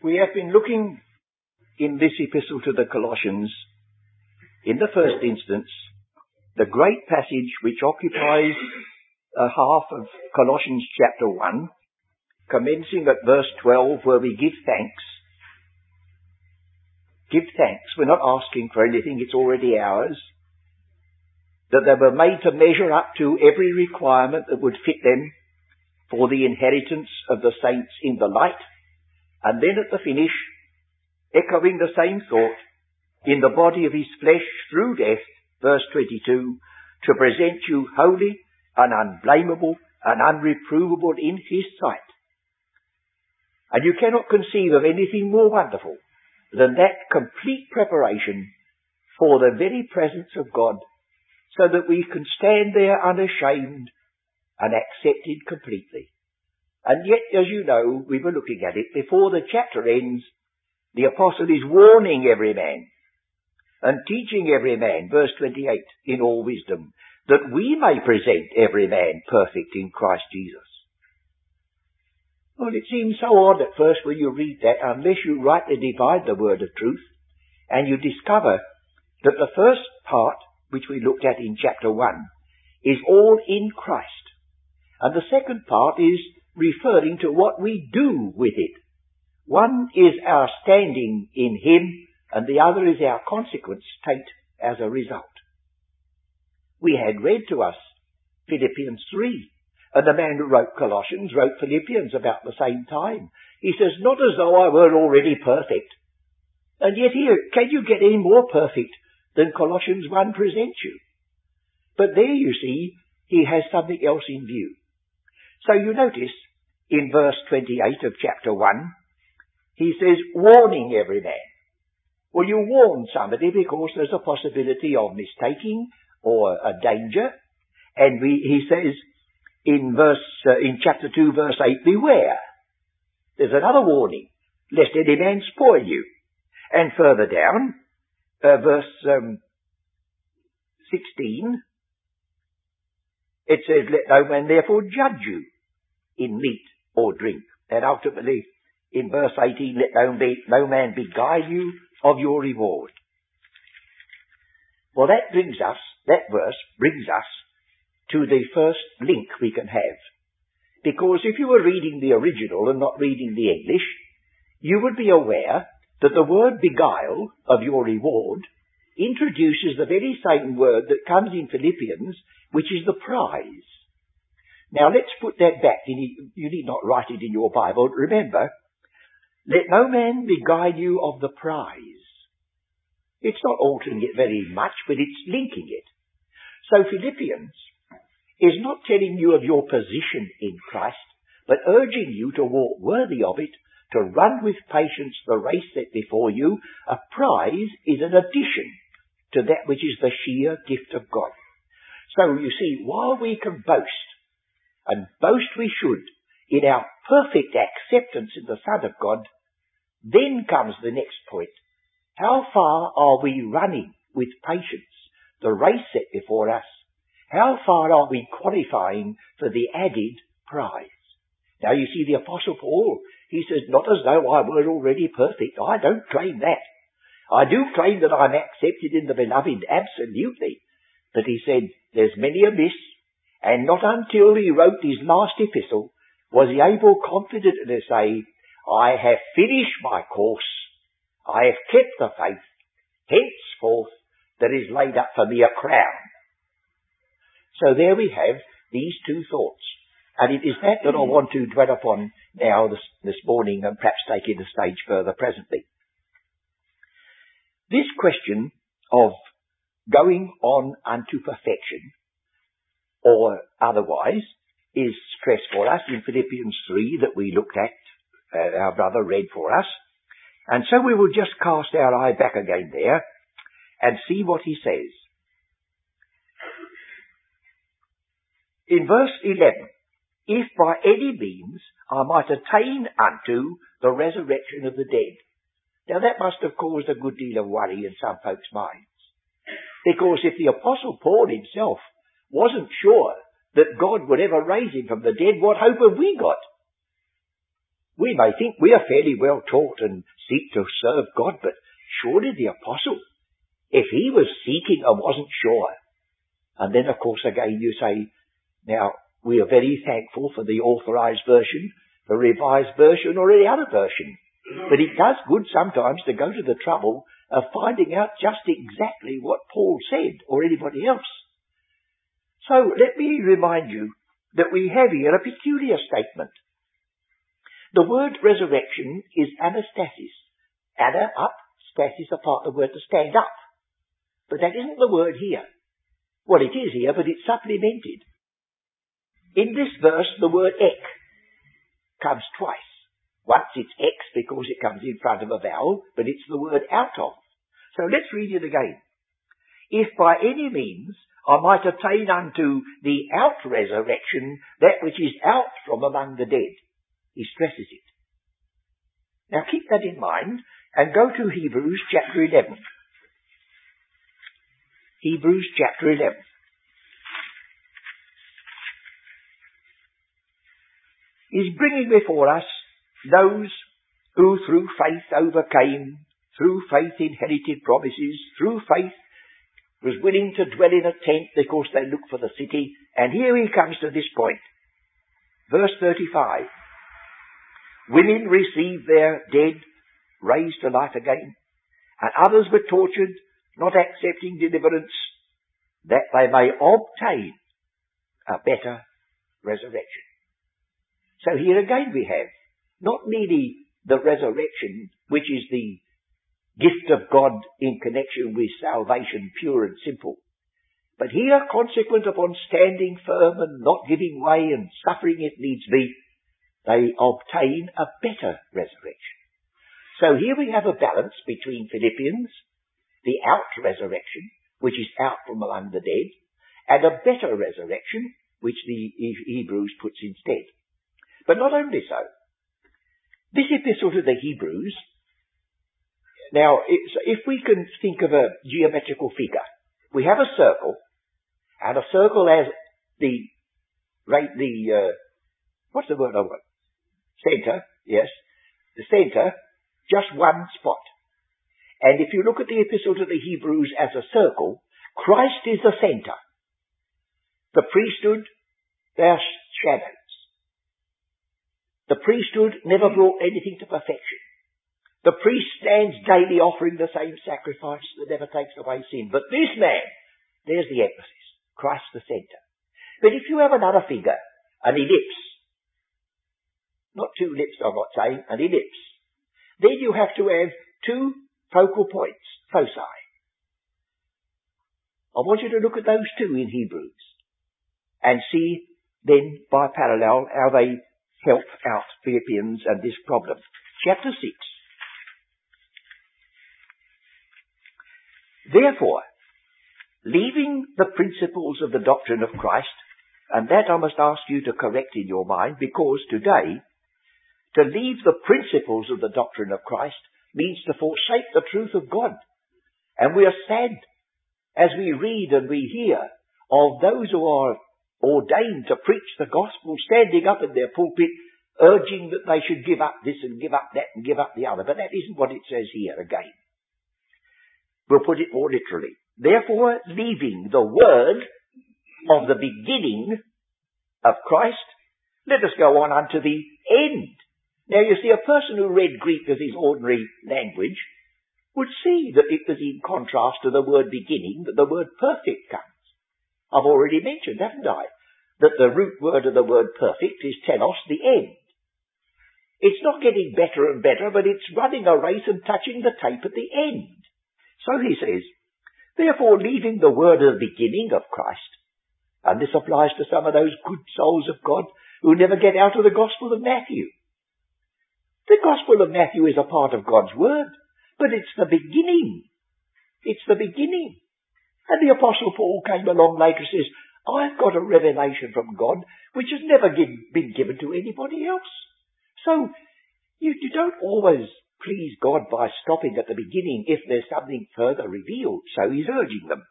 We have been looking in this epistle to the Colossians, in the first instance, the great passage which occupies a half of Colossians chapter 1, commencing at verse 12 where we give thanks. Give thanks. We're not asking for anything. It's already ours. That they were made to measure up to every requirement that would fit them for the inheritance of the saints in the light and then at the finish, echoing the same thought, in the body of his flesh through death, verse 22, to present you holy and unblameable and unreprovable in his sight. And you cannot conceive of anything more wonderful than that complete preparation for the very presence of God so that we can stand there unashamed and accepted completely. And yet, as you know, we were looking at it, before the chapter ends, the apostle is warning every man and teaching every man, verse 28, in all wisdom, that we may present every man perfect in Christ Jesus. Well, it seems so odd at first when you read that, unless you rightly divide the word of truth, and you discover that the first part, which we looked at in chapter 1, is all in Christ. And the second part is referring to what we do with it. One is our standing in Him, and the other is our consequence state as a result. We had read to us Philippians 3, and the man who wrote Colossians wrote Philippians about the same time. He says, not as though I were already perfect. And yet here, can you get any more perfect than Colossians 1 presents you? But there you see, he has something else in view. So you notice in verse 28 of chapter 1, he says, warning every man. Well, you warn somebody because there's a possibility of mistaking or a danger. And we, he says in verse, uh, in chapter 2 verse 8, beware. There's another warning, lest any man spoil you. And further down, uh, verse um, 16, it says, let no man therefore judge you in meat or drink. And ultimately, in verse 18, let no, be, no man beguile you of your reward. Well, that brings us, that verse brings us to the first link we can have. Because if you were reading the original and not reading the English, you would be aware that the word beguile of your reward introduces the very same word that comes in Philippians, which is the prize. Now let's put that back. You need, not write it in your Bible. Remember, let no man beguile you of the prize. It's not altering it very much, but it's linking it. So Philippians is not telling you of your position in Christ, but urging you to walk worthy of it, to run with patience the race set before you. A prize is an addition to that which is the sheer gift of God. So you see, while we can boast and boast we should in our perfect acceptance in the Son of God, then comes the next point. How far are we running with patience the race set before us? How far are we qualifying for the added prize? Now you see the apostle Paul, he says, not as though I were already perfect. I don't claim that. I do claim that I'm accepted in the beloved, absolutely. But he said, there's many a miss, and not until he wrote his last epistle was he able confidently to say, I have finished my course. I have kept the faith. Henceforth there is laid up for me a crown. So there we have these two thoughts. And it is that that I mm. want to dwell upon now this, this morning and perhaps taking the stage further presently. This question of going on unto perfection or otherwise is stressed for us in Philippians 3 that we looked at, uh, our brother read for us. And so we will just cast our eye back again there and see what he says. In verse 11, if by any means I might attain unto the resurrection of the dead. Now that must have caused a good deal of worry in some folks' minds. Because if the apostle Paul himself wasn't sure that God would ever raise him from the dead, what hope have we got? We may think we are fairly well taught and seek to serve God, but surely the apostle, if he was seeking and wasn't sure, and then of course again you say, now we are very thankful for the authorized version, the revised version, or any other version. But it does good sometimes to go to the trouble of finding out just exactly what Paul said or anybody else. So let me remind you that we have here a peculiar statement. The word resurrection is anastasis. Ana, up, stasis, a part of the word to stand up. But that isn't the word here. Well, it is here, but it's supplemented. In this verse, the word ek comes twice. Once it's ex because it comes in front of a vowel, but it's the word out of. So let's read it again. If by any means I might attain unto the out resurrection that which is out from among the dead. He stresses it. Now keep that in mind and go to Hebrews chapter 11. Hebrews chapter 11. He's bringing before us those who through faith overcame, through faith inherited promises, through faith was willing to dwell in a tent because they looked for the city. And here he comes to this point. Verse 35. Women received their dead raised to life again, and others were tortured, not accepting deliverance, that they may obtain a better resurrection. So here again we have not merely the resurrection, which is the gift of God in connection with salvation, pure and simple. But here, consequent upon standing firm and not giving way and suffering if needs be, they obtain a better resurrection. So here we have a balance between Philippians, the out resurrection, which is out from among the dead, and a better resurrection, which the Hebrews puts instead. But not only so. This epistle to the Hebrews now, if we can think of a geometrical figure, we have a circle, and a circle has the, right, the, uh, what's the word I want? Center, yes. The center, just one spot. And if you look at the epistle to the Hebrews as a circle, Christ is the center. The priesthood, they're shadows. The priesthood never brought anything to perfection. The priest stands daily offering the same sacrifice that never takes away sin. But this man, there's the emphasis. Christ the centre. But if you have another figure, an ellipse, not two lips I'm not saying, an ellipse, then you have to have two focal points, foci. I want you to look at those two in Hebrews and see then by parallel how they help out Philippians and this problem. Chapter 6. Therefore, leaving the principles of the doctrine of Christ, and that I must ask you to correct in your mind, because today, to leave the principles of the doctrine of Christ means to forsake the truth of God. And we are sad as we read and we hear of those who are ordained to preach the gospel standing up in their pulpit urging that they should give up this and give up that and give up the other. But that isn't what it says here again. We'll put it more literally. Therefore, leaving the word of the beginning of Christ, let us go on unto the end. Now you see, a person who read Greek as his ordinary language would see that it was in contrast to the word beginning that the word perfect comes. I've already mentioned, haven't I, that the root word of the word perfect is telos, the end. It's not getting better and better, but it's running a race and touching the tape at the end. So he says, therefore leaving the word of the beginning of Christ, and this applies to some of those good souls of God who never get out of the Gospel of Matthew. The Gospel of Matthew is a part of God's Word, but it's the beginning. It's the beginning. And the Apostle Paul came along later and says, I've got a revelation from God which has never been given to anybody else. So, you, you don't always please God by stopping at the beginning if there's something further revealed. So he's urging them.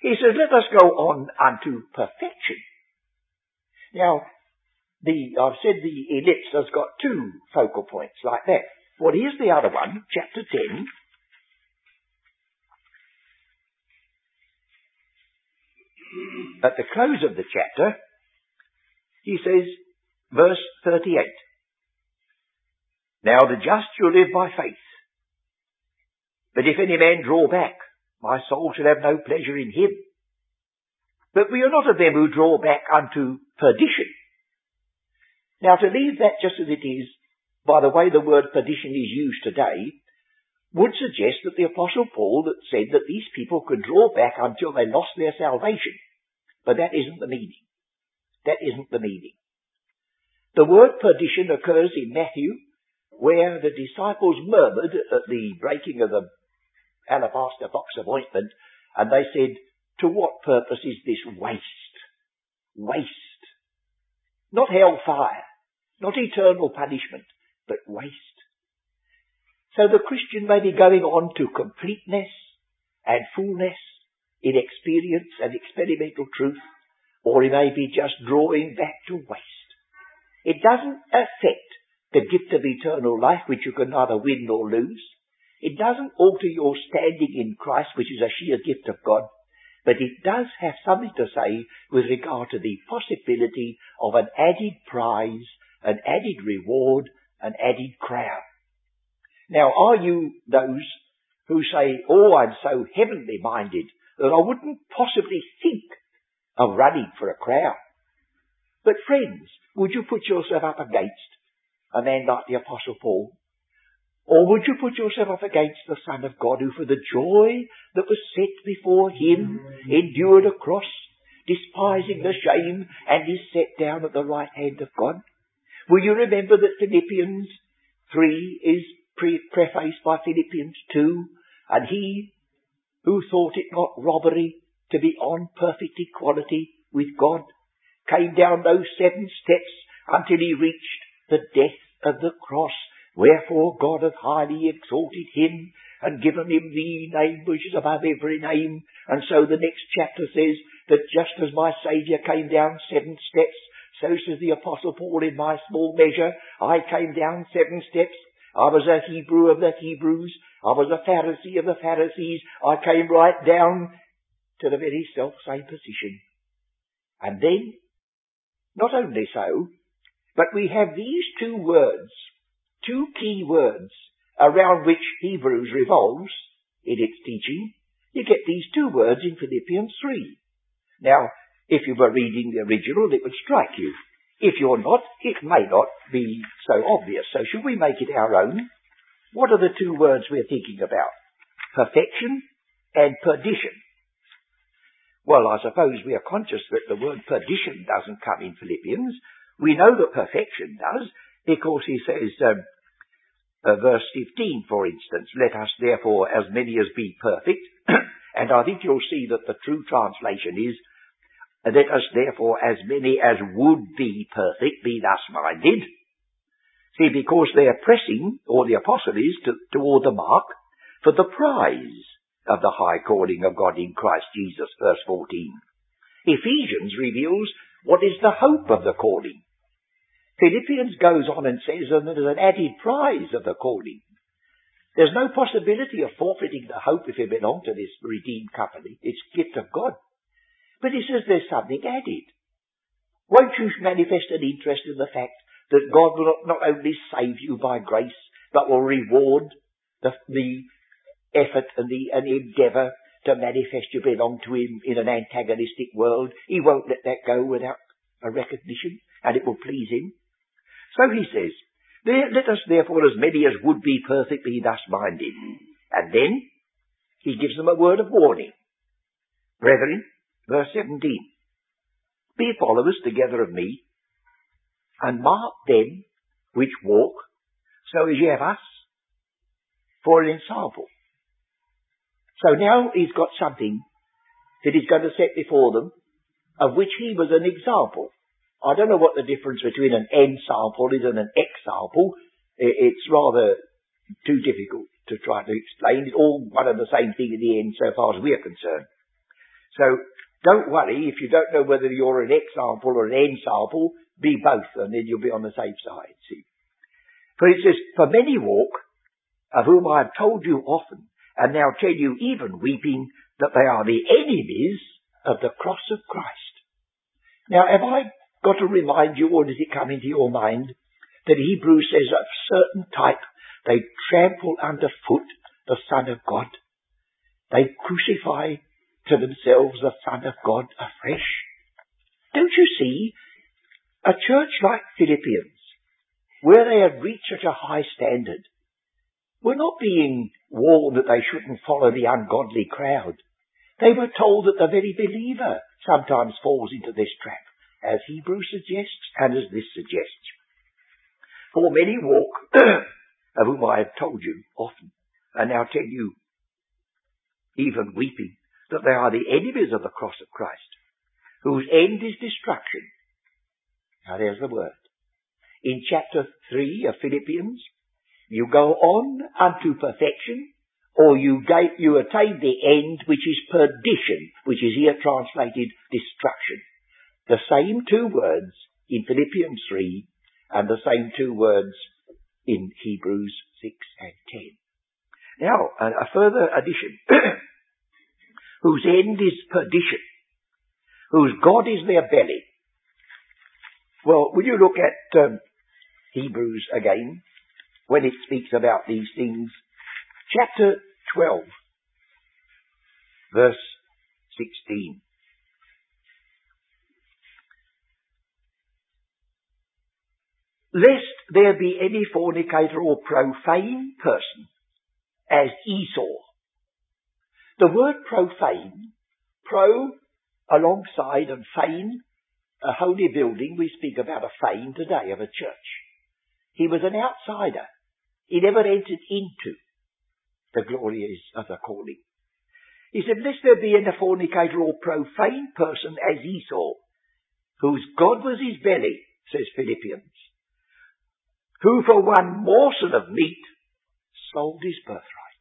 He says, let us go on unto perfection. Now, the, I've said the ellipse has got two focal points like that. What is the other one, chapter 10. At the close of the chapter, he says, verse 38, Now the just shall live by faith. But if any man draw back, my soul shall have no pleasure in him. But we are not of them who draw back unto perdition. Now to leave that just as it is, by the way the word perdition is used today, would suggest that the Apostle Paul that said that these people could draw back until they lost their salvation. But that isn't the meaning. That isn't the meaning. The word perdition occurs in Matthew, where the disciples murmured at the breaking of the alabaster box of ointment, and they said, to what purpose is this waste? Waste. Not hellfire, not eternal punishment, but waste. So the Christian may be going on to completeness and fullness in experience and experimental truth, or he may be just drawing back to waste. It doesn't affect the gift of eternal life, which you can neither win nor lose. It doesn't alter your standing in Christ, which is a sheer gift of God. But it does have something to say with regard to the possibility of an added prize, an added reward, an added crown. Now, are you those who say, oh, I'm so heavenly minded that I wouldn't possibly think of running for a crown? But friends, would you put yourself up against a man like the Apostle Paul? Or would you put yourself up against the Son of God who for the joy that was set before him endured a cross, despising the shame, and is set down at the right hand of God? Will you remember that Philippians 3 is pre- prefaced by Philippians 2, and he who thought it not robbery to be on perfect equality with God came down those seven steps until he reached the death of the cross Wherefore God hath highly exalted him and given him the name which is above every name. And so the next chapter says that just as my Saviour came down seven steps, so says the Apostle Paul in my small measure, I came down seven steps. I was a Hebrew of the Hebrews. I was a Pharisee of the Pharisees. I came right down to the very self same position. And then, not only so, but we have these two words two key words around which Hebrews revolves in its teaching, you get these two words in Philippians 3. Now, if you were reading the original, it would strike you. If you're not, it may not be so obvious. So should we make it our own? What are the two words we're thinking about? Perfection and perdition. Well, I suppose we are conscious that the word perdition doesn't come in Philippians. We know that perfection does, because he says, um, uh, verse 15, for instance, let us therefore as many as be perfect, and I think you'll see that the true translation is, let us therefore as many as would be perfect be thus minded. See, because they are pressing, or the apostle is, to, toward the mark for the prize of the high calling of God in Christ Jesus, verse 14. Ephesians reveals what is the hope of the calling. Philippians goes on and says that there's an added prize of the calling. There's no possibility of forfeiting the hope if you belong to this redeemed company. It's gift of God. But he says there's something added. Won't you manifest an interest in the fact that God will not only save you by grace, but will reward the, the effort and the, and endeavour to manifest you belong to Him in an antagonistic world. He won't let that go without a recognition, and it will please Him. So he says, let us therefore as many as would be perfect be thus minded. And then he gives them a word of warning. Brethren, verse 17, be followers together of me, and mark them which walk, so as ye have us, for an example. So now he's got something that he's going to set before them, of which he was an example. I don't know what the difference between an N sample is and an X sample. It's rather too difficult to try to explain. It's all one and the same thing in the end so far as we're concerned. So don't worry if you don't know whether you're an X sample or an N sample. be both, and then you'll be on the safe side, see. For it says, For many walk, of whom I have told you often, and now tell you even weeping, that they are the enemies of the cross of Christ. Now, have I got to remind you, or does it come into your mind, that Hebrews says of certain type, they trample underfoot the Son of God. They crucify to themselves the Son of God afresh. Don't you see? A church like Philippians, where they had reached such a high standard, were not being warned that they shouldn't follow the ungodly crowd. They were told that the very believer sometimes falls into this trap, as Hebrew suggests and as this suggests. For many walk, of whom I have told you often, and now tell you, even weeping, that they are the enemies of the cross of Christ, whose end is destruction. Now there's the word. In chapter 3 of Philippians, you go on unto perfection, or you, you attain the end which is perdition, which is here translated destruction. The same two words in Philippians 3 and the same two words in Hebrews 6 and 10. Now, a further addition, whose end is perdition, whose God is their belly. Well, will you look at um, Hebrews again, when it speaks about these things? Chapter 12, verse 16. Lest there be any fornicator or profane person, as Esau. The word profane, pro alongside and fane, a holy building, we speak about a fane today of a church. He was an outsider. He never entered into the glories of the calling. He said, lest there be any fornicator or profane person as Esau, whose God was his belly, says Philippians who for one morsel of meat sold his birthright.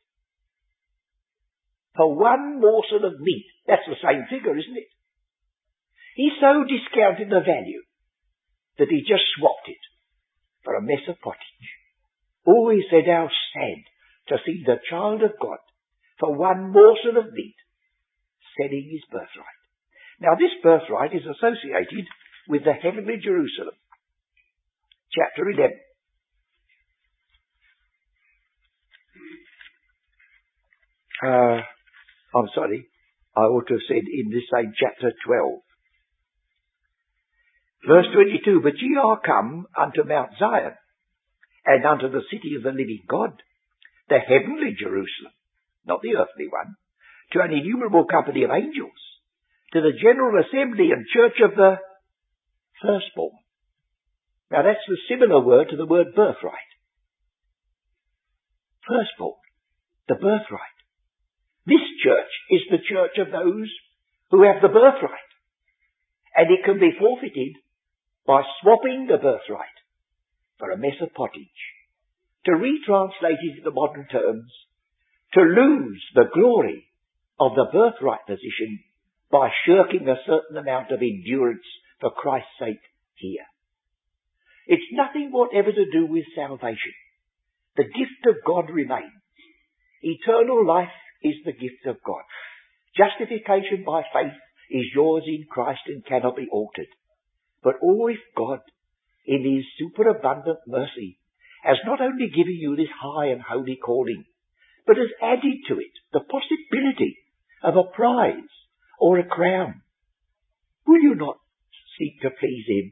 For one morsel of meat, that's the same figure, isn't it? He so discounted the value that he just swapped it for a mess of pottage. Oh, he said, how sad to see the child of God for one morsel of meat selling his birthright. Now this birthright is associated with the heavenly Jerusalem. Chapter 11. Uh, I'm sorry, I ought to have said in this same chapter 12. Verse 22, But ye are come unto Mount Zion, and unto the city of the living God, the heavenly Jerusalem, not the earthly one, to an innumerable company of angels, to the general assembly and church of the firstborn. Now that's the similar word to the word birthright. Firstborn, the birthright. Church is the church of those who have the birthright. And it can be forfeited by swapping the birthright for a mess of pottage. To retranslate it into the modern terms, to lose the glory of the birthright position by shirking a certain amount of endurance for Christ's sake here. It's nothing whatever to do with salvation. The gift of God remains. Eternal life is the gift of God. Justification by faith is yours in Christ and cannot be altered. But if God, in His superabundant mercy, has not only given you this high and holy calling, but has added to it the possibility of a prize or a crown, will you not seek to please Him?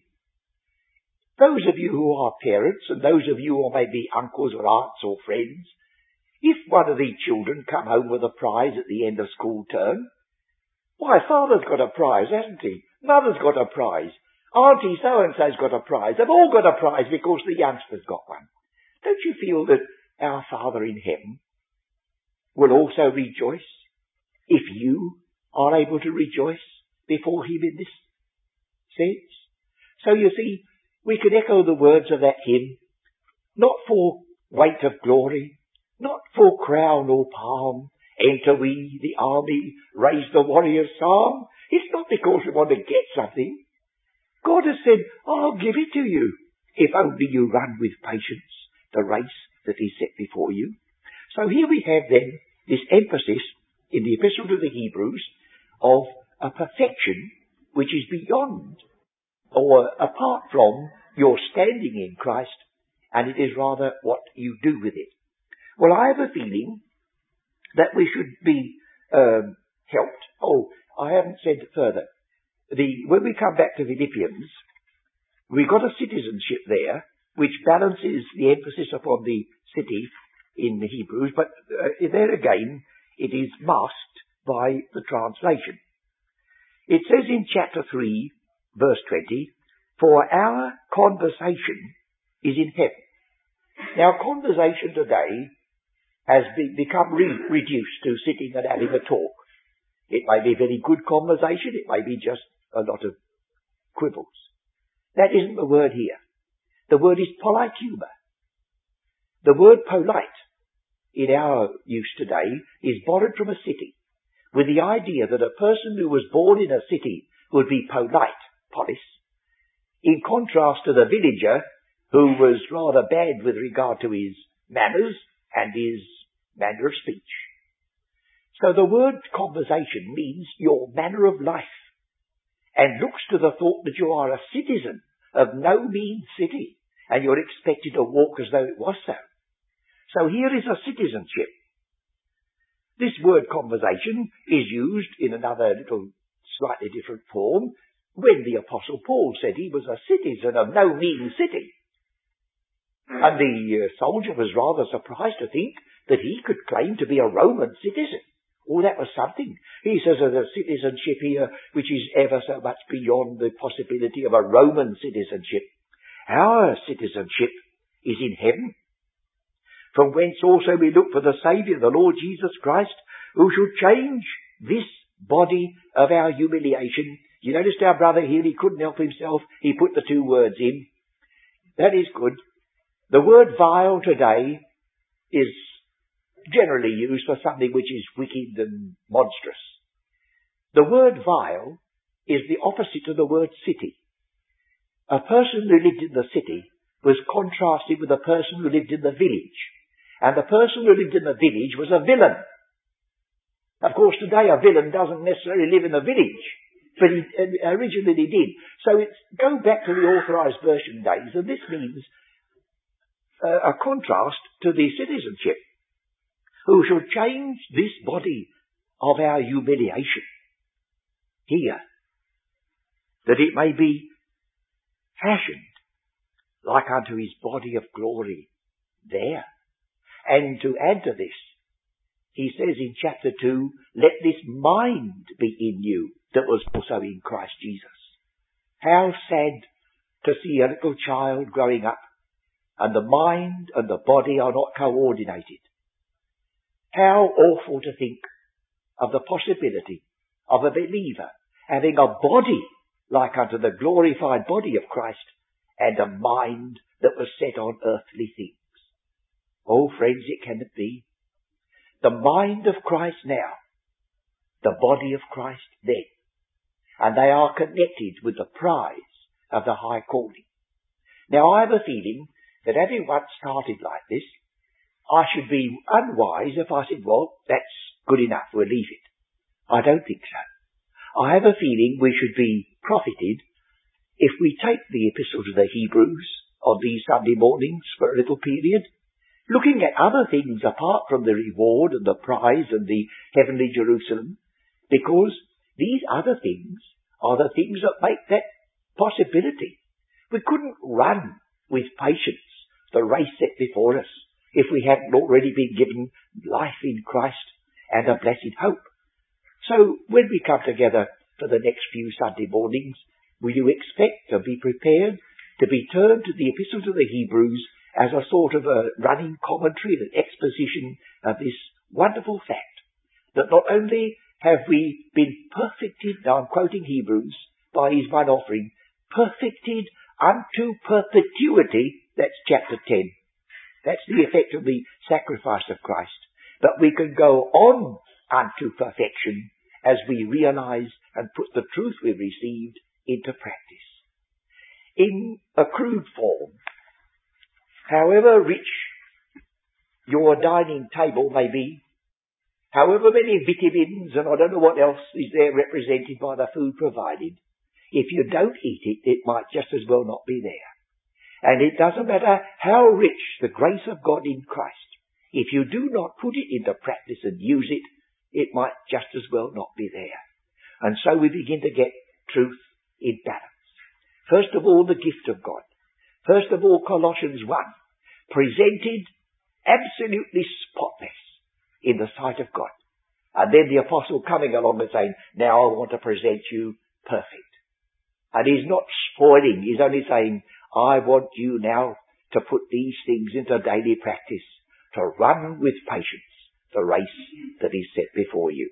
Those of you who are parents and those of you who may be uncles or aunts or friends if one of these children come home with a prize at the end of school term, why, father's got a prize, hasn't he? Mother's got a prize. Auntie so-and-so's got a prize. They've all got a prize because the youngster's got one. Don't you feel that our Father in heaven will also rejoice if you are able to rejoice before him in this sense? So you see, we can echo the words of that hymn, not for weight of glory, not for crown or palm. Enter we the army, raise the warrior's psalm. It's not because we want to get something, God has said, I'll give it to you, if only you run with patience the race that is set before you. So here we have then this emphasis in the Epistle to the Hebrews of a perfection which is beyond or apart from your standing in Christ, and it is rather what you do with it. Well, I have a feeling that we should be um, helped. Oh, I haven't said further. The, when we come back to Philippians, we've got a citizenship there which balances the emphasis upon the city in the Hebrews, but uh, there again it is masked by the translation. It says in chapter 3, verse 20, For our conversation is in heaven. Now, conversation today has be, become re- reduced to sitting and having a talk. It may be very good conversation, it may be just a lot of quibbles. That isn't the word here. The word is politeuma. The word polite in our use today is borrowed from a city with the idea that a person who was born in a city would be polite, polis, in contrast to the villager who was rather bad with regard to his manners and his manner of speech. So the word conversation means your manner of life and looks to the thought that you are a citizen of no mean city and you're expected to walk as though it was so. So here is a citizenship. This word conversation is used in another little slightly different form when the apostle Paul said he was a citizen of no mean city. And the uh, soldier was rather surprised to think that he could claim to be a Roman citizen. Oh, that was something. He says of a citizenship here which is ever so much beyond the possibility of a Roman citizenship. Our citizenship is in heaven from whence also we look for the Saviour, the Lord Jesus Christ, who shall change this body of our humiliation. You noticed our brother here, he couldn't help himself. He put the two words in. That is good. The word vile today is generally used for something which is wicked and monstrous. The word vile is the opposite of the word city. A person who lived in the city was contrasted with a person who lived in the village. And the person who lived in the village was a villain. Of course, today a villain doesn't necessarily live in a village, but he, uh, originally he did. So it's go back to the authorized version days, and this means uh, a contrast to the citizenship, who shall change this body of our humiliation here, that it may be fashioned like unto his body of glory there. And to add to this, he says in chapter 2, let this mind be in you that was also in Christ Jesus. How sad to see a little child growing up and the mind and the body are not coordinated. How awful to think of the possibility of a believer having a body like unto the glorified body of Christ and a mind that was set on earthly things. Oh, friends, it cannot be. The mind of Christ now, the body of Christ then, and they are connected with the prize of the high calling. Now, I have a feeling that having once started like this, I should be unwise if I said, well, that's good enough, we'll leave it. I don't think so. I have a feeling we should be profited if we take the epistle to the Hebrews on these Sunday mornings for a little period looking at other things apart from the reward and the prize and the heavenly Jerusalem, because these other things are the things that make that possibility. We couldn't run with patience the race set before us if we hadn't already been given life in Christ and a blessed hope. So when we come together for the next few Sunday mornings, will you expect to be prepared to be turned to the Epistle to the Hebrews as a sort of a running commentary, an exposition of this wonderful fact that not only have we been perfected, now I'm quoting Hebrews, by his one offering, perfected unto perpetuity, that's chapter 10. That's the effect of the sacrifice of Christ. But we can go on unto perfection as we realize and put the truth we've received into practice. in a crude form, however rich your dining table may be, however many vitamins and I don't know what else is there represented by the food provided, if you don't eat it, it might just as well not be there. And it doesn't matter how rich the grace of God in Christ. If you do not put it into practice and use it, it might just as well not be there. And so we begin to get truth in balance. First of all, the gift of God. First of all, Colossians 1. Presented absolutely spotless in the sight of God. And then the apostle coming along and saying, now I want to present you perfect. And he's not spoiling, he's only saying, I want you now to put these things into daily practice, to run with patience the race that is set before you.